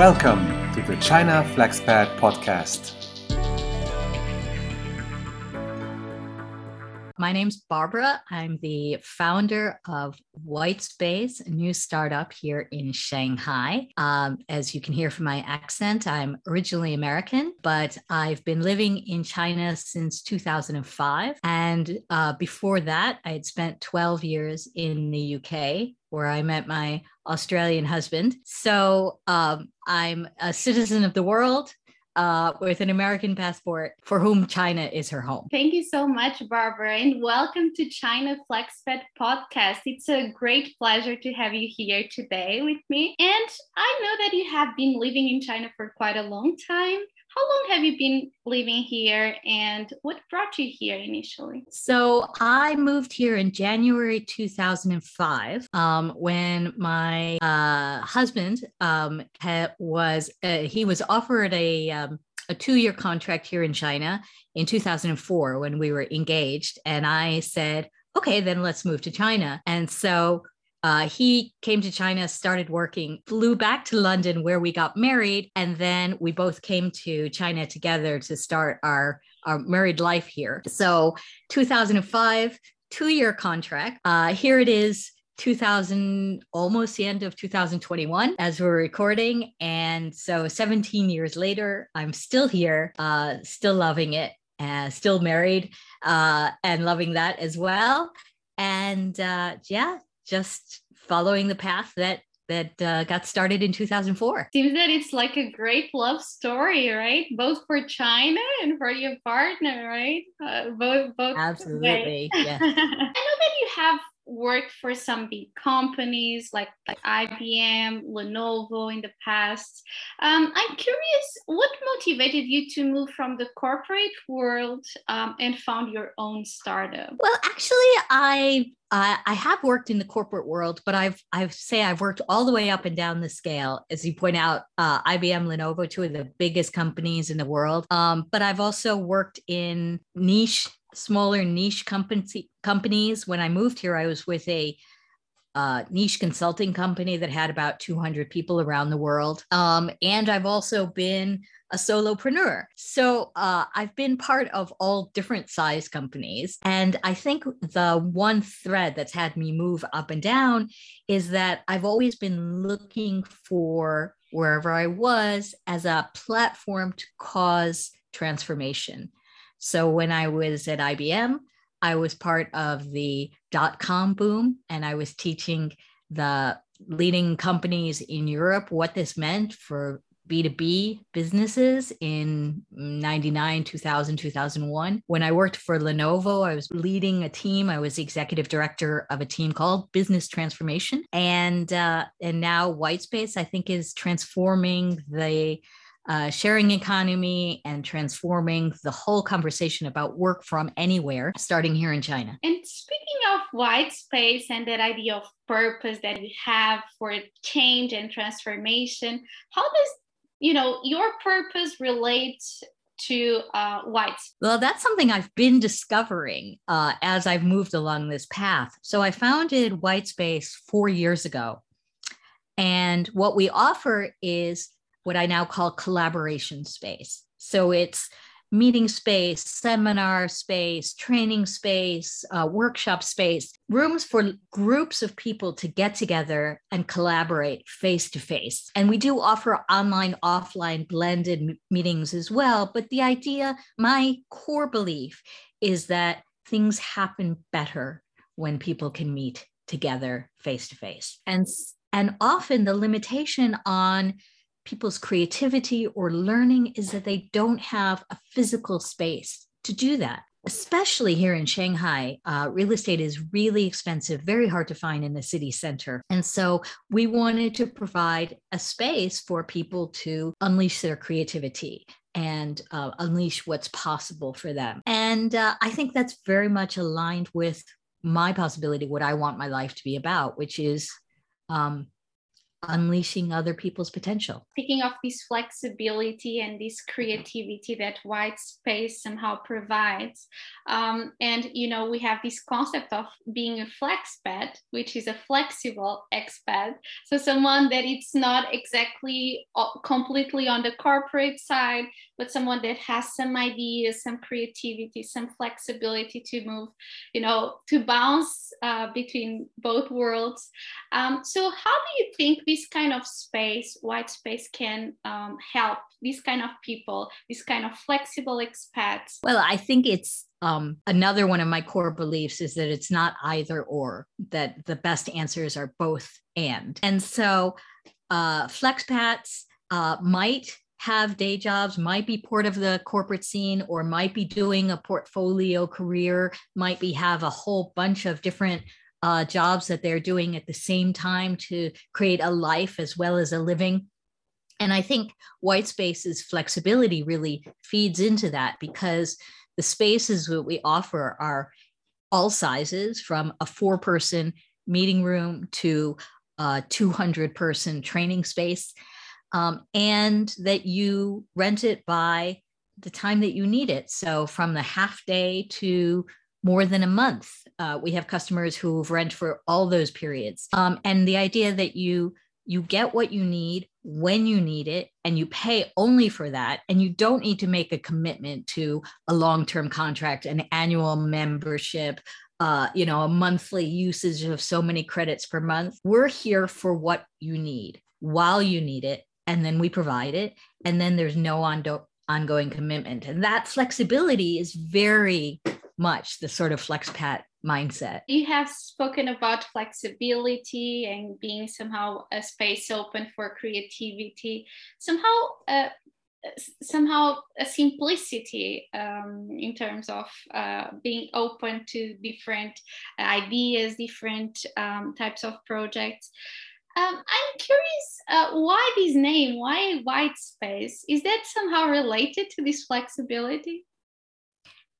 Welcome to the China FlexPat podcast. My name's Barbara. I'm the founder of Whitespace, a new startup here in Shanghai. Um, as you can hear from my accent, I'm originally American, but I've been living in China since 2005. And uh, before that, I had spent 12 years in the UK where I met my Australian husband. So um, I'm a citizen of the world uh, with an American passport for whom China is her home. Thank you so much, Barbara, and welcome to China FlexPat podcast. It's a great pleasure to have you here today with me. And I know that you have been living in China for quite a long time. How long have you been living here and what brought you here initially? So, I moved here in January 2005 um, when my uh, husband um, was, uh, he was offered a, um, a two year contract here in China in 2004 when we were engaged. And I said, okay, then let's move to China. And so uh, he came to China, started working, flew back to London where we got married, and then we both came to China together to start our, our married life here. So 2005, two year contract. Uh, here it is. 2000 almost the end of 2021 as we're recording and so 17 years later i'm still here uh, still loving it uh, still married uh, and loving that as well and uh, yeah just following the path that that uh, got started in 2004. Seems that it's like a great love story, right? Both for China and for your partner, right? Uh, both, both. Absolutely. Yeah. I know that you have worked for some big companies like, like IBM, Lenovo in the past. Um, I'm curious, what motivated you to move from the corporate world um, and found your own startup? Well, actually, I uh, I have worked in the corporate world, but I've I say I've worked all the way up and down the scale, as you point out. Uh, IBM, Lenovo, two of the biggest companies in the world. Um, but I've also worked in niche smaller niche company, companies. When I moved here, I was with a uh, niche consulting company that had about 200 people around the world. Um, and I've also been a solopreneur. So uh, I've been part of all different size companies. And I think the one thread that's had me move up and down is that I've always been looking for wherever I was as a platform to cause transformation. So when I was at IBM, I was part of the dot com boom and I was teaching the leading companies in Europe what this meant for B2B businesses in 99, 2000, 2001. When I worked for Lenovo, I was leading a team. I was the executive director of a team called Business Transformation. And, uh, and now Whitespace, I think, is transforming the uh, sharing economy and transforming the whole conversation about work from anywhere, starting here in China. And speaking of white space and that idea of purpose that you have for change and transformation, how does you know your purpose relate to uh, whites? Well, that's something I've been discovering uh, as I've moved along this path. So I founded Whitespace four years ago. And what we offer is what I now call collaboration space. So it's meeting space, seminar space, training space, uh, workshop space, rooms for groups of people to get together and collaborate face to face. And we do offer online, offline blended meetings as well. But the idea, my core belief is that things happen better when people can meet together face to face. And and often the limitation on people's creativity or learning is that they don't have a physical space to do that. Especially here in Shanghai, uh, real estate is really expensive, very hard to find in the city center. And so we wanted to provide a space for people to unleash their creativity and uh, unleash what's possible for them. And uh, I think that's very much aligned with my possibility, what I want my life to be about, which is um, unleashing other people's potential. Speaking of this flexibility and this creativity that white space somehow provides, um, and you know we have this concept of being a flexpat, which is a flexible expat, so someone that it's not exactly uh, completely on the corporate side, but someone that has some ideas, some creativity, some flexibility to move, you know, to bounce uh, between both worlds. Um, so how do you think this kind of space, white space, can um, help these kind of people, these kind of flexible expats? Well, I think it's um, another one of my core beliefs is that it's not either or, that the best answers are both and. And so uh, flexpats uh, might have day jobs, might be part of the corporate scene, or might be doing a portfolio career, might be have a whole bunch of different uh, jobs that they're doing at the same time to create a life as well as a living. And I think white space's flexibility really feeds into that because the spaces that we offer are all sizes from a four person meeting room to a 200 person training space, um, and that you rent it by the time that you need it. So from the half day to more than a month. Uh, we have customers who've rent for all those periods. Um, and the idea that you you get what you need when you need it and you pay only for that and you don't need to make a commitment to a long-term contract an annual membership uh, you know a monthly usage of so many credits per month we're here for what you need while you need it and then we provide it and then there's no on- ongoing commitment and that flexibility is very much the sort of flexpat mindset. You have spoken about flexibility and being somehow a space open for creativity, somehow. Uh, somehow a simplicity um, in terms of uh, being open to different ideas, different um, types of projects. Um, I'm curious, uh, why this name? Why white space? Is that somehow related to this flexibility?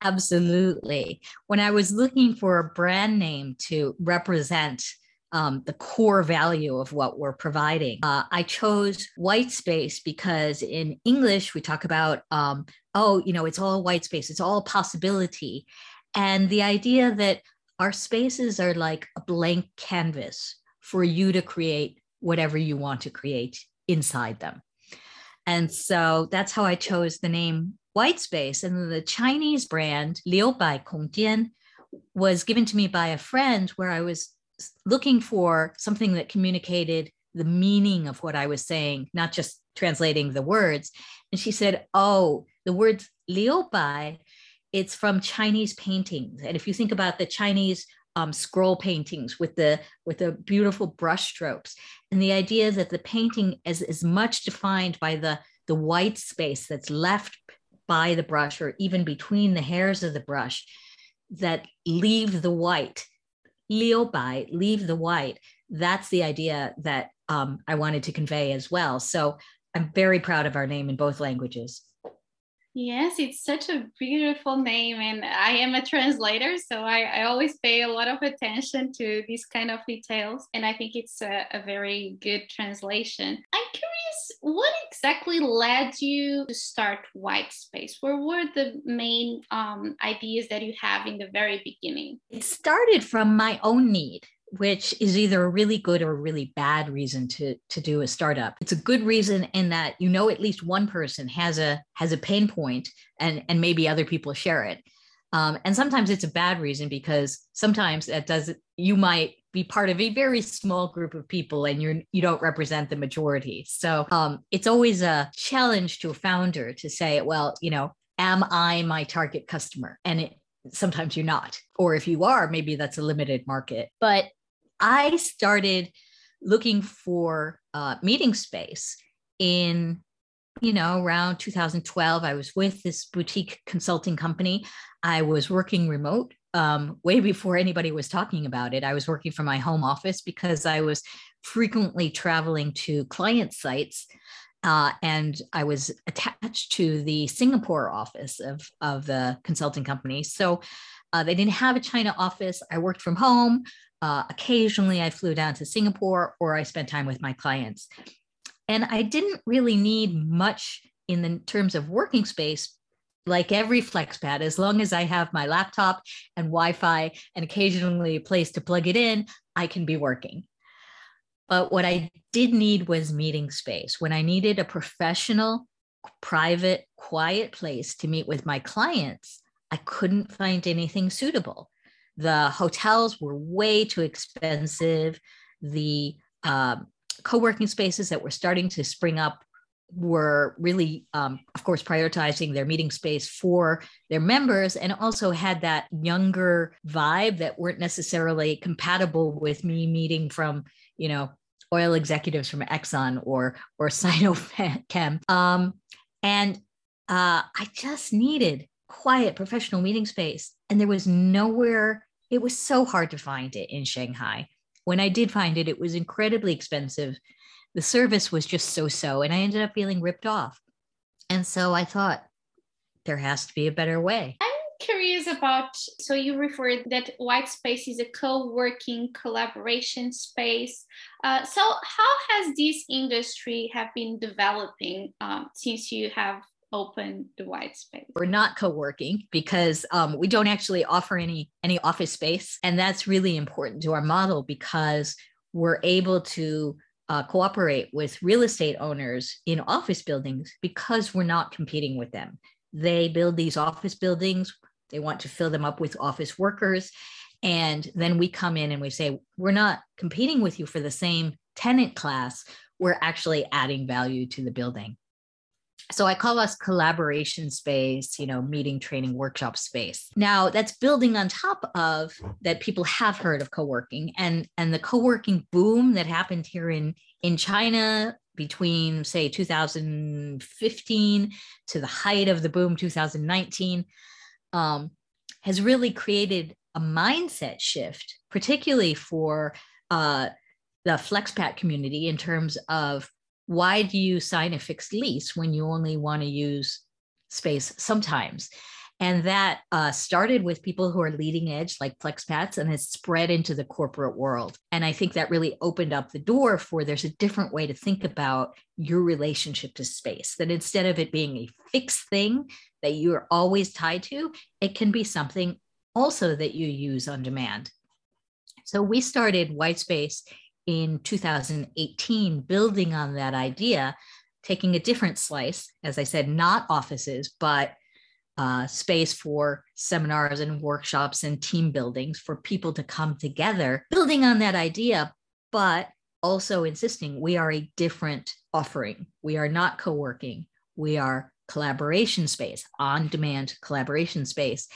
Absolutely. When I was looking for a brand name to represent um, the core value of what we're providing. Uh, I chose white space because in English, we talk about, um, oh, you know, it's all white space, it's all possibility. And the idea that our spaces are like a blank canvas for you to create whatever you want to create inside them. And so that's how I chose the name white space. And the Chinese brand Liu Bai Kongjian was given to me by a friend where I was looking for something that communicated the meaning of what I was saying, not just translating the words. And she said, Oh, the word Liu Bai, it's from Chinese paintings. And if you think about the Chinese um, scroll paintings with the with the beautiful brush strokes and the idea that the painting is, is much defined by the the white space that's left by the brush or even between the hairs of the brush that leave the white, liu leave the white. That's the idea that um, I wanted to convey as well. So I'm very proud of our name in both languages. Yes, it's such a beautiful name, and I am a translator, so I, I always pay a lot of attention to these kind of details, and I think it's a, a very good translation. I'm what exactly led you to start White Space? Where were the main um, ideas that you have in the very beginning? It started from my own need which is either a really good or a really bad reason to to do a startup it's a good reason in that you know at least one person has a has a pain point and and maybe other people share it um, and sometimes it's a bad reason because sometimes that does you might be part of a very small group of people and you're you don't represent the majority. So um, it's always a challenge to a founder to say well you know am i my target customer? And it, sometimes you're not. Or if you are maybe that's a limited market. But I started looking for uh, meeting space in you know around 2012 i was with this boutique consulting company. I was working remote um, way before anybody was talking about it. I was working from my home office because i was frequently traveling to client sites uh, and i was attached to the singapore office of, of the consulting company. So uh, they didn't have a china office. I worked from home. Uh, occasionally, I flew down to Singapore or I spent time with my clients. And I didn't really need much in the terms of working space, like every FlexPat, as long as I have my laptop and Wi Fi and occasionally a place to plug it in, I can be working. But what I did need was meeting space. When I needed a professional, private, quiet place to meet with my clients, I couldn't find anything suitable. The hotels were way too expensive. The um, co working spaces that were starting to spring up were really, um, of course, prioritizing their meeting space for their members and also had that younger vibe that weren't necessarily compatible with me meeting from, you know, oil executives from Exxon or or Sinochem. Um, and uh, I just needed quiet professional meeting space, and there was nowhere. It was so hard to find it in Shanghai. When I did find it, it was incredibly expensive. The service was just so so, and I ended up feeling ripped off. And so I thought there has to be a better way. I'm curious about so you referred that white space is a co-working collaboration space. Uh, so how has this industry have been developing um, since you have opened the white space? We're not co-working because um, we don't actually offer any any office space. And that's really important to our model because we're able to uh, cooperate with real estate owners in office buildings because we're not competing with them they build these office buildings they want to fill them up with office workers. And then we come in and we say, we're not competing with you for the same tenant class. We're actually adding value to the building. So I call us collaboration space, you know, meeting, training, workshop space. Now that's building on top of that people have heard of co-working and and the co-working boom that happened here in in China between say 2015 to the height of the boom 2019 um, has really created a mindset shift, particularly for uh, the FlexPat community in terms of why do you sign a fixed lease when you only want to use space sometimes? And that uh, started with people who are leading edge, like FlexPats, and has spread into the corporate world. And I think that really opened up the door for there's a different way to think about your relationship to space, that instead of it being a fixed thing that you're always tied to, it can be something also that you use on demand. So we started Whitespace in 2018, building on that idea, taking a different slice, as I said, not offices, but uh, space for seminars and workshops and team buildings for people to come together, building on that idea, but also insisting we are a different offering. We are not co working, we are collaboration space, on demand collaboration space.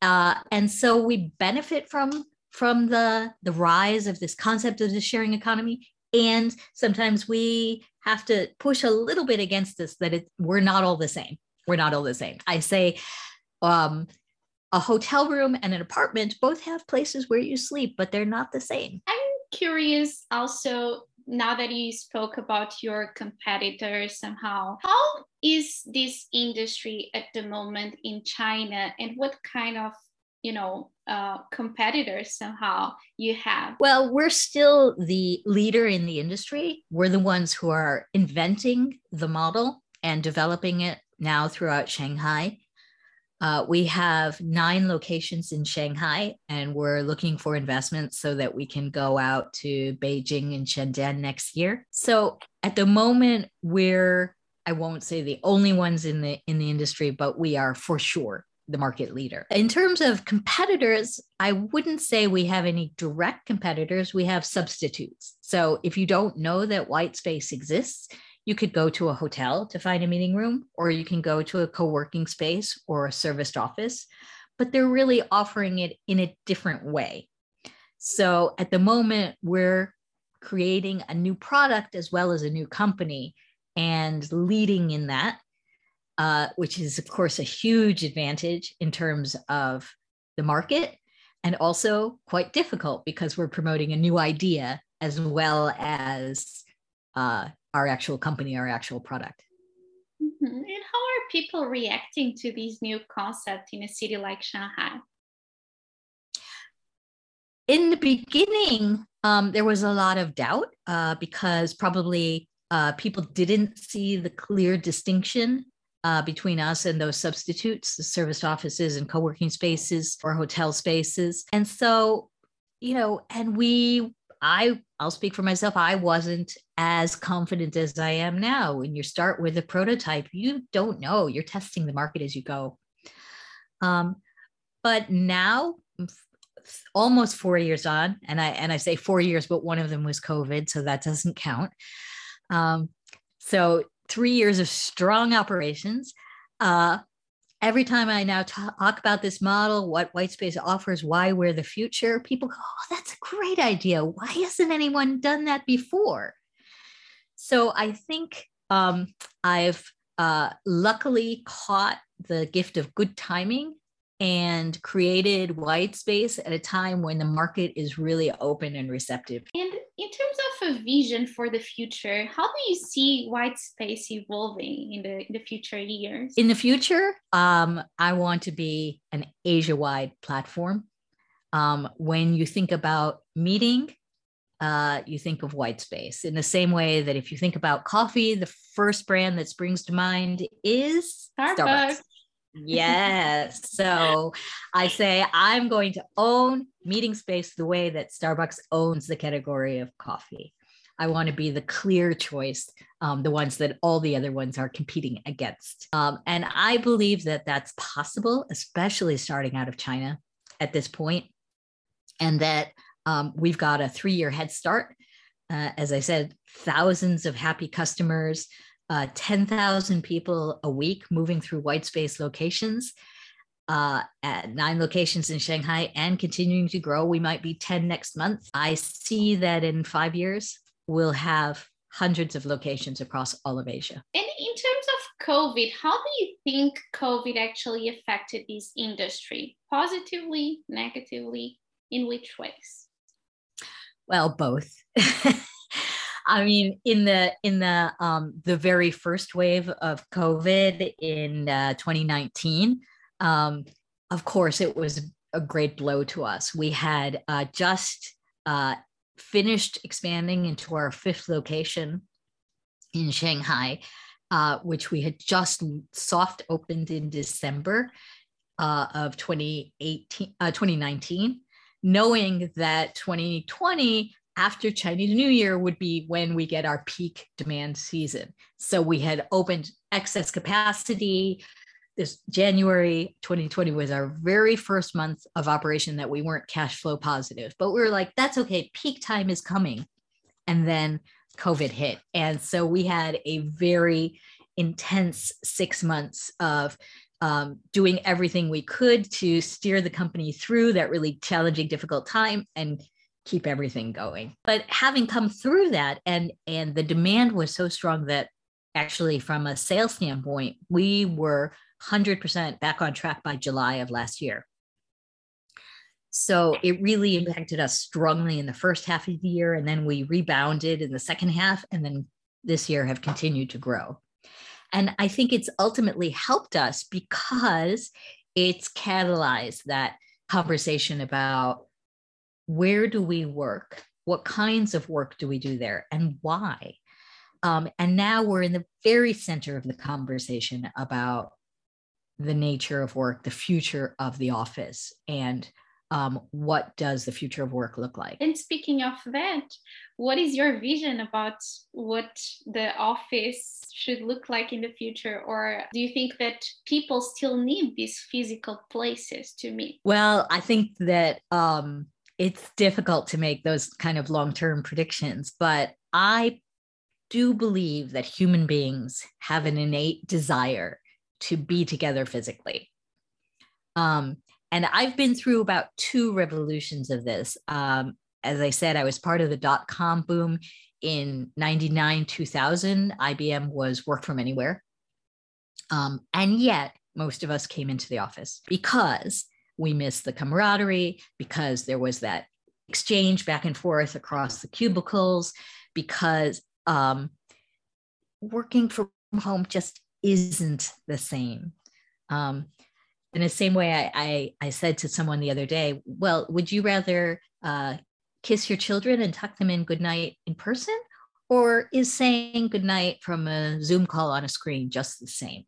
Uh, and so we benefit from from the the rise of this concept of the sharing economy and sometimes we have to push a little bit against this that it, we're not all the same we're not all the same. I say um, a hotel room and an apartment both have places where you sleep, but they're not the same. I'm curious also now that you spoke about your competitors somehow how is this industry at the moment in china and what kind of you know uh, competitors somehow you have well we're still the leader in the industry we're the ones who are inventing the model and developing it now throughout Shanghai. Uh, we have nine locations in Shanghai, and we're looking for investments so that we can go out to Beijing and Shenzhen next year. So at the moment, we're I won't say the only ones in the in the industry, but we are for sure the market leader. In terms of competitors, I wouldn't say we have any direct competitors. We have substitutes. So if you don't know that white space exists, you could go to a hotel to find a meeting room, or you can go to a co working space or a serviced office, but they're really offering it in a different way. So at the moment, we're creating a new product as well as a new company and leading in that, uh, which is, of course, a huge advantage in terms of the market and also quite difficult because we're promoting a new idea as well as uh, our actual company, our actual product. Mm-hmm. And how are people reacting to these new concepts in a city like Shanghai? in the beginning, um, there was a lot of doubt uh, because probably uh, people didn't see the clear distinction uh, between us and those substitutes, the service offices and co working spaces or hotel spaces. And so, you know, and we, I, I'll speak for myself, I wasn't as confident as I am now. When you start with a prototype, you don't know, you're testing the market as you go. Um, but now, almost four years on, and I and I say four years, but one of them was COVID, so that doesn't count. Um, so three years of strong operations. Uh, every time I now talk about this model, what white space offers, why we're the future, people go, "Oh, that's a great idea. Why hasn't anyone done that before?" So I think um, I've uh, luckily caught the gift of good timing and created white space at a time when the market is really open and receptive. And in terms of a vision for the future, how do you see white space evolving in the, in the future years? In the future, um, I want to be an Asia wide platform. Um, when you think about meeting, uh, you think of white space in the same way that if you think about coffee, the first brand that springs to mind is Starbucks. Starbucks. Yes. So I say I'm going to own meeting space the way that Starbucks owns the category of coffee. I want to be the clear choice, um, the ones that all the other ones are competing against. Um, and I believe that that's possible, especially starting out of China at this point, and that um, we've got a three year head start. Uh, as I said, thousands of happy customers, uh, 10,000 people a week moving through white space locations uh, at nine locations in Shanghai and continuing to grow. We might be 10 next month. I see that in five years, we'll have hundreds of locations across all of Asia. And in terms of COVID, how do you think COVID actually affected this industry? Positively, negatively, in which ways? Well, both. I mean, in the in the um, the very first wave of COVID in uh, 2019, um, of course, it was a great blow to us. We had uh, just uh, finished expanding into our fifth location in Shanghai, uh, which we had just soft opened in December uh, of 2018, uh, 2019, knowing that 2020 after Chinese New Year would be when we get our peak demand season. So we had opened excess capacity. This January 2020 was our very first month of operation that we weren't cash flow positive, but we were like, that's okay, peak time is coming. And then COVID hit. And so we had a very intense six months of um, doing everything we could to steer the company through that really challenging, difficult time and keep everything going. But having come through that and and the demand was so strong that actually from a sales standpoint, we were 100% back on track by July of last year. So it really impacted us strongly in the first half of the year and then we rebounded in the second half and then this year have continued to grow. And I think it's ultimately helped us because it's catalyzed that conversation about where do we work? What kinds of work do we do there and why? Um, and now we're in the very center of the conversation about the nature of work, the future of the office, and um, what does the future of work look like? And speaking of that, what is your vision about what the office should look like in the future? Or do you think that people still need these physical places to meet? Well, I think that um, it's difficult to make those kind of long term predictions, but I do believe that human beings have an innate desire to be together physically. Um, and I've been through about two revolutions of this. Um, as I said, I was part of the dot com boom in 99, 2000. IBM was work from anywhere. Um, and yet, most of us came into the office because we miss the camaraderie because there was that exchange back and forth across the cubicles because um, working from home just isn't the same. Um, in the same way, I, I, I, said to someone the other day, well, would you rather uh, kiss your children and tuck them in goodnight in person? Or is saying goodnight from a Zoom call on a screen just the same?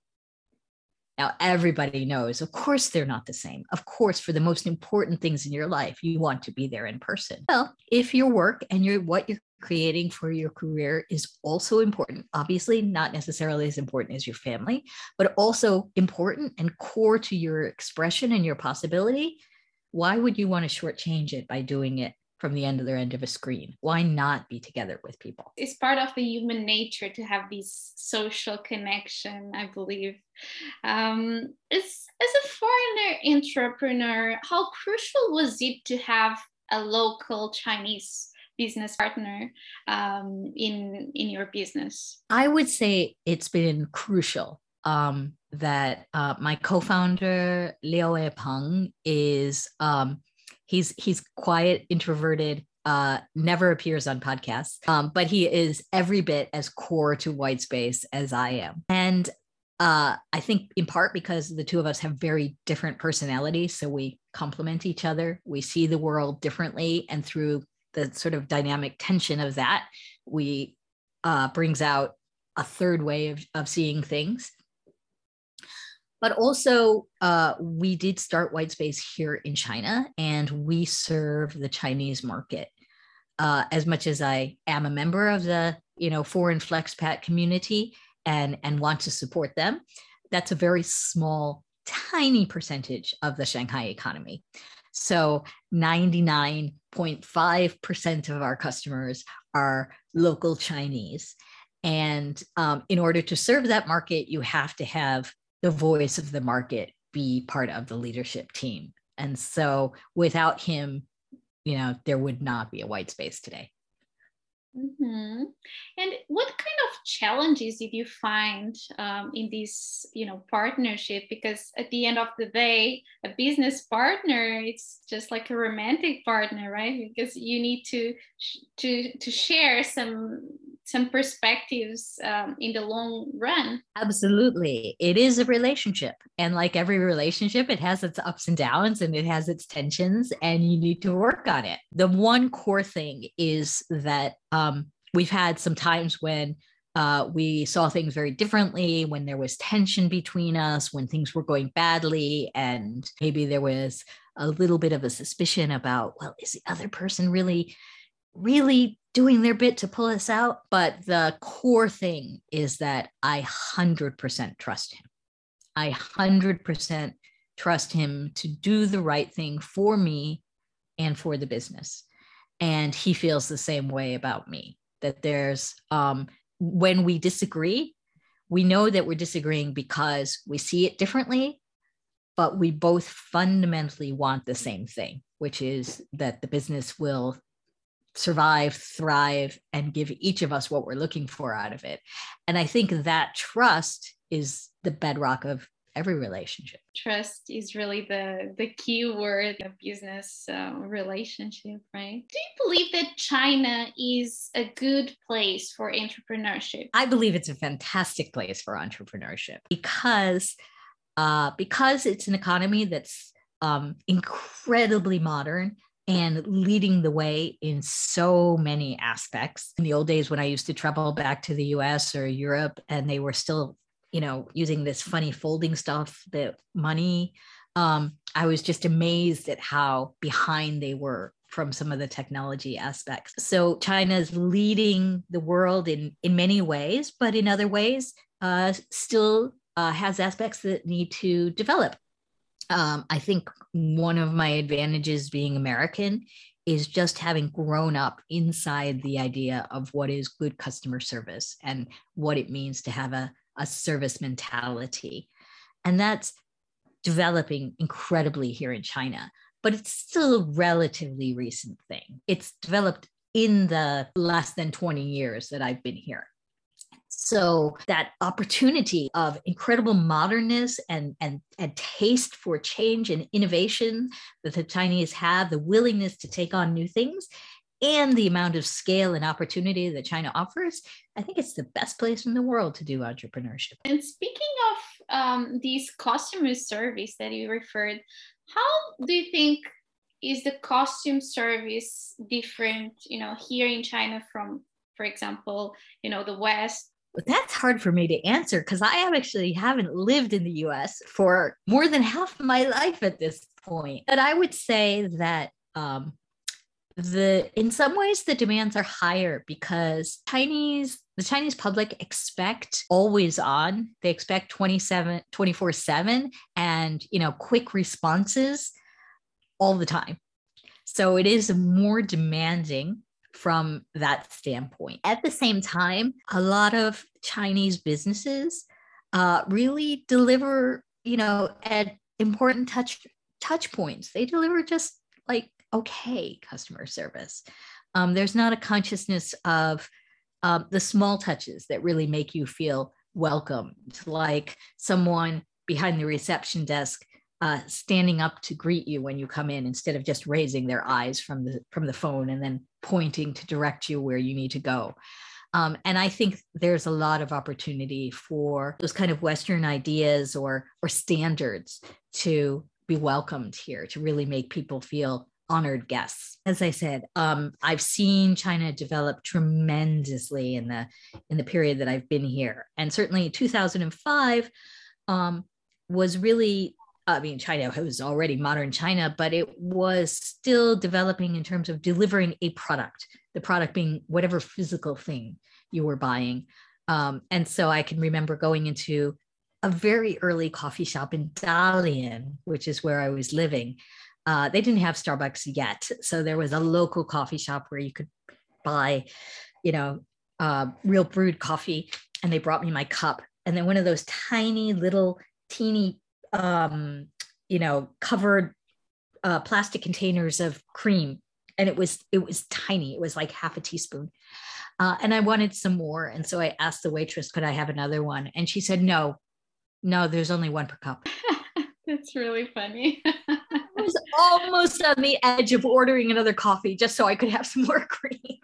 Now, everybody knows, of course, they're not the same. Of course, for the most important things in your life, you want to be there in person. Well, if your work and your what you're creating for your career is also important, obviously, not necessarily as important as your family, but also important and core to your expression and your possibility, why would you want to shortchange it by doing it from the end of their end of a screen. Why not be together with people? It's part of the human nature to have this social connection, I believe. Um, as, as a foreigner entrepreneur, how crucial was it to have a local Chinese business partner um, in in your business? I would say it's been crucial. Um, that uh, my co-founder Liu Peng is um, He's he's quiet, introverted, uh, never appears on podcasts, um, but he is every bit as core to White Space as I am. And uh, I think in part because the two of us have very different personalities, so we complement each other. We see the world differently, and through the sort of dynamic tension of that, we uh, brings out a third way of, of seeing things but also uh, we did start white space here in China, and we serve the Chinese market. Uh, as much as I am a member of the you know foreign flexpat community and and want to support them, that's a very small, tiny percentage of the Shanghai economy. So 99.5% of our customers are local Chinese. And um, in order to serve that market, you have to have the voice of the market be part of the leadership team. And so without him, you know, there would not be a white space today. Mm-hmm. And what kind of challenges did you find um, in this, you know, partnership? Because at the end of the day, a business partner, it's just like a romantic partner, right? Because you need to to to share some some perspectives um, in the long run. Absolutely. It is a relationship. And like every relationship, it has its ups and downs and it has its tensions, and you need to work on it. The one core thing is that um, we've had some times when uh, we saw things very differently when there was tension between us, when things were going badly, and maybe there was a little bit of a suspicion about, well, is the other person really, really doing their bit to pull us out. But the core thing is that I 100% trust him. I 100% trust him to do the right thing for me and for the business. And he feels the same way about me that there's, um, when we disagree, we know that we're disagreeing because we see it differently, but we both fundamentally want the same thing, which is that the business will survive, thrive, and give each of us what we're looking for out of it. And I think that trust is the bedrock of every relationship. Trust is really the the key word of business uh, relationship, right? Do you believe that China is a good place for entrepreneurship? I believe it's a fantastic place for entrepreneurship because uh, because it's an economy that's um, incredibly modern and leading the way in so many aspects. In the old days, when I used to travel back to the US or Europe, and they were still, you know, using this funny folding stuff, the money, um, I was just amazed at how behind they were from some of the technology aspects. So China's leading the world in in many ways, but in other ways, uh, still uh, has aspects that need to develop um, I think one of my advantages being American is just having grown up inside the idea of what is good customer service and what it means to have a, a service mentality. And that's developing incredibly here in China, but it's still a relatively recent thing. It's developed in the less than 20 years that I've been here. So that opportunity of incredible modernness and, and, and taste for change and innovation that the Chinese have, the willingness to take on new things, and the amount of scale and opportunity that China offers, I think it's the best place in the world to do entrepreneurship. And speaking of um, these customer service that you referred, how do you think is the costume service different, you know, here in China from, for example, you know, the West? That's hard for me to answer because I actually haven't lived in the US for more than half my life at this point. But I would say that um, the in some ways the demands are higher because chinese the chinese public expect always on they expect 27 24 7 and you know quick responses all the time so it is more demanding from that standpoint at the same time a lot of chinese businesses uh, really deliver you know at important touch touch points they deliver just like okay customer service. Um, there's not a consciousness of um, the small touches that really make you feel welcomed, like someone behind the reception desk uh, standing up to greet you when you come in instead of just raising their eyes from the from the phone and then pointing to direct you where you need to go. Um, and I think there's a lot of opportunity for those kind of Western ideas or or standards to be welcomed here to really make people feel honored guests. As I said, um, I've seen China develop tremendously in the in the period that I've been here, and certainly 2005 um, was really. I mean, China was already modern China, but it was still developing in terms of delivering a product. The product being whatever physical thing you were buying, um, and so I can remember going into a very early coffee shop in Dalian, which is where I was living, uh, they didn't have Starbucks yet. So there was a local coffee shop where you could buy, you know, uh, real brewed coffee. And they brought me my cup. And then one of those tiny little teeny, um, you know, covered uh, plastic containers of cream. And it was, it was tiny. It was like half a teaspoon. Uh, and I wanted some more. And so I asked the waitress, could I have another one? And she said, no, no, there's only one per cup. That's really funny. I was almost on the edge of ordering another coffee just so I could have some more cream.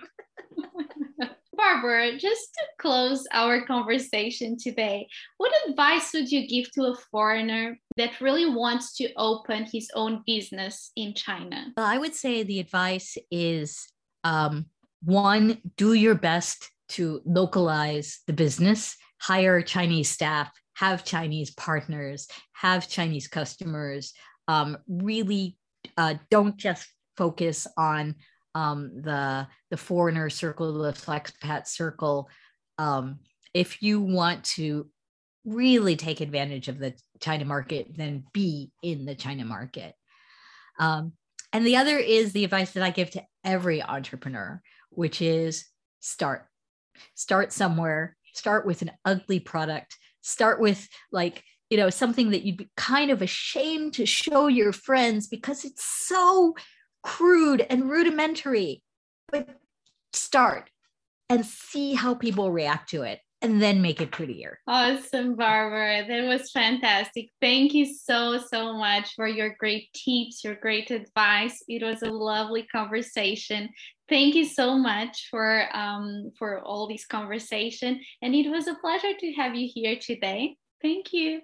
Barbara, just to close our conversation today, what advice would you give to a foreigner that really wants to open his own business in China? Well, I would say the advice is um, one, do your best to localize the business, hire Chinese staff, have Chinese partners, have Chinese customers, um, really uh, don't just focus on um, the the foreigner circle, the flexpat circle. Um, if you want to really take advantage of the China market, then be in the China market. Um, and the other is the advice that I give to every entrepreneur, which is start. Start somewhere, start with an ugly product, start with like you know something that you'd be kind of ashamed to show your friends because it's so crude and rudimentary but start and see how people react to it and then make it prettier. Awesome, Barbara. That was fantastic. Thank you so, so much for your great tips, your great advice. It was a lovely conversation. Thank you so much for um, for all this conversation. And it was a pleasure to have you here today. Thank you.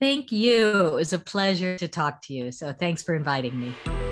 Thank you. It was a pleasure to talk to you. So thanks for inviting me.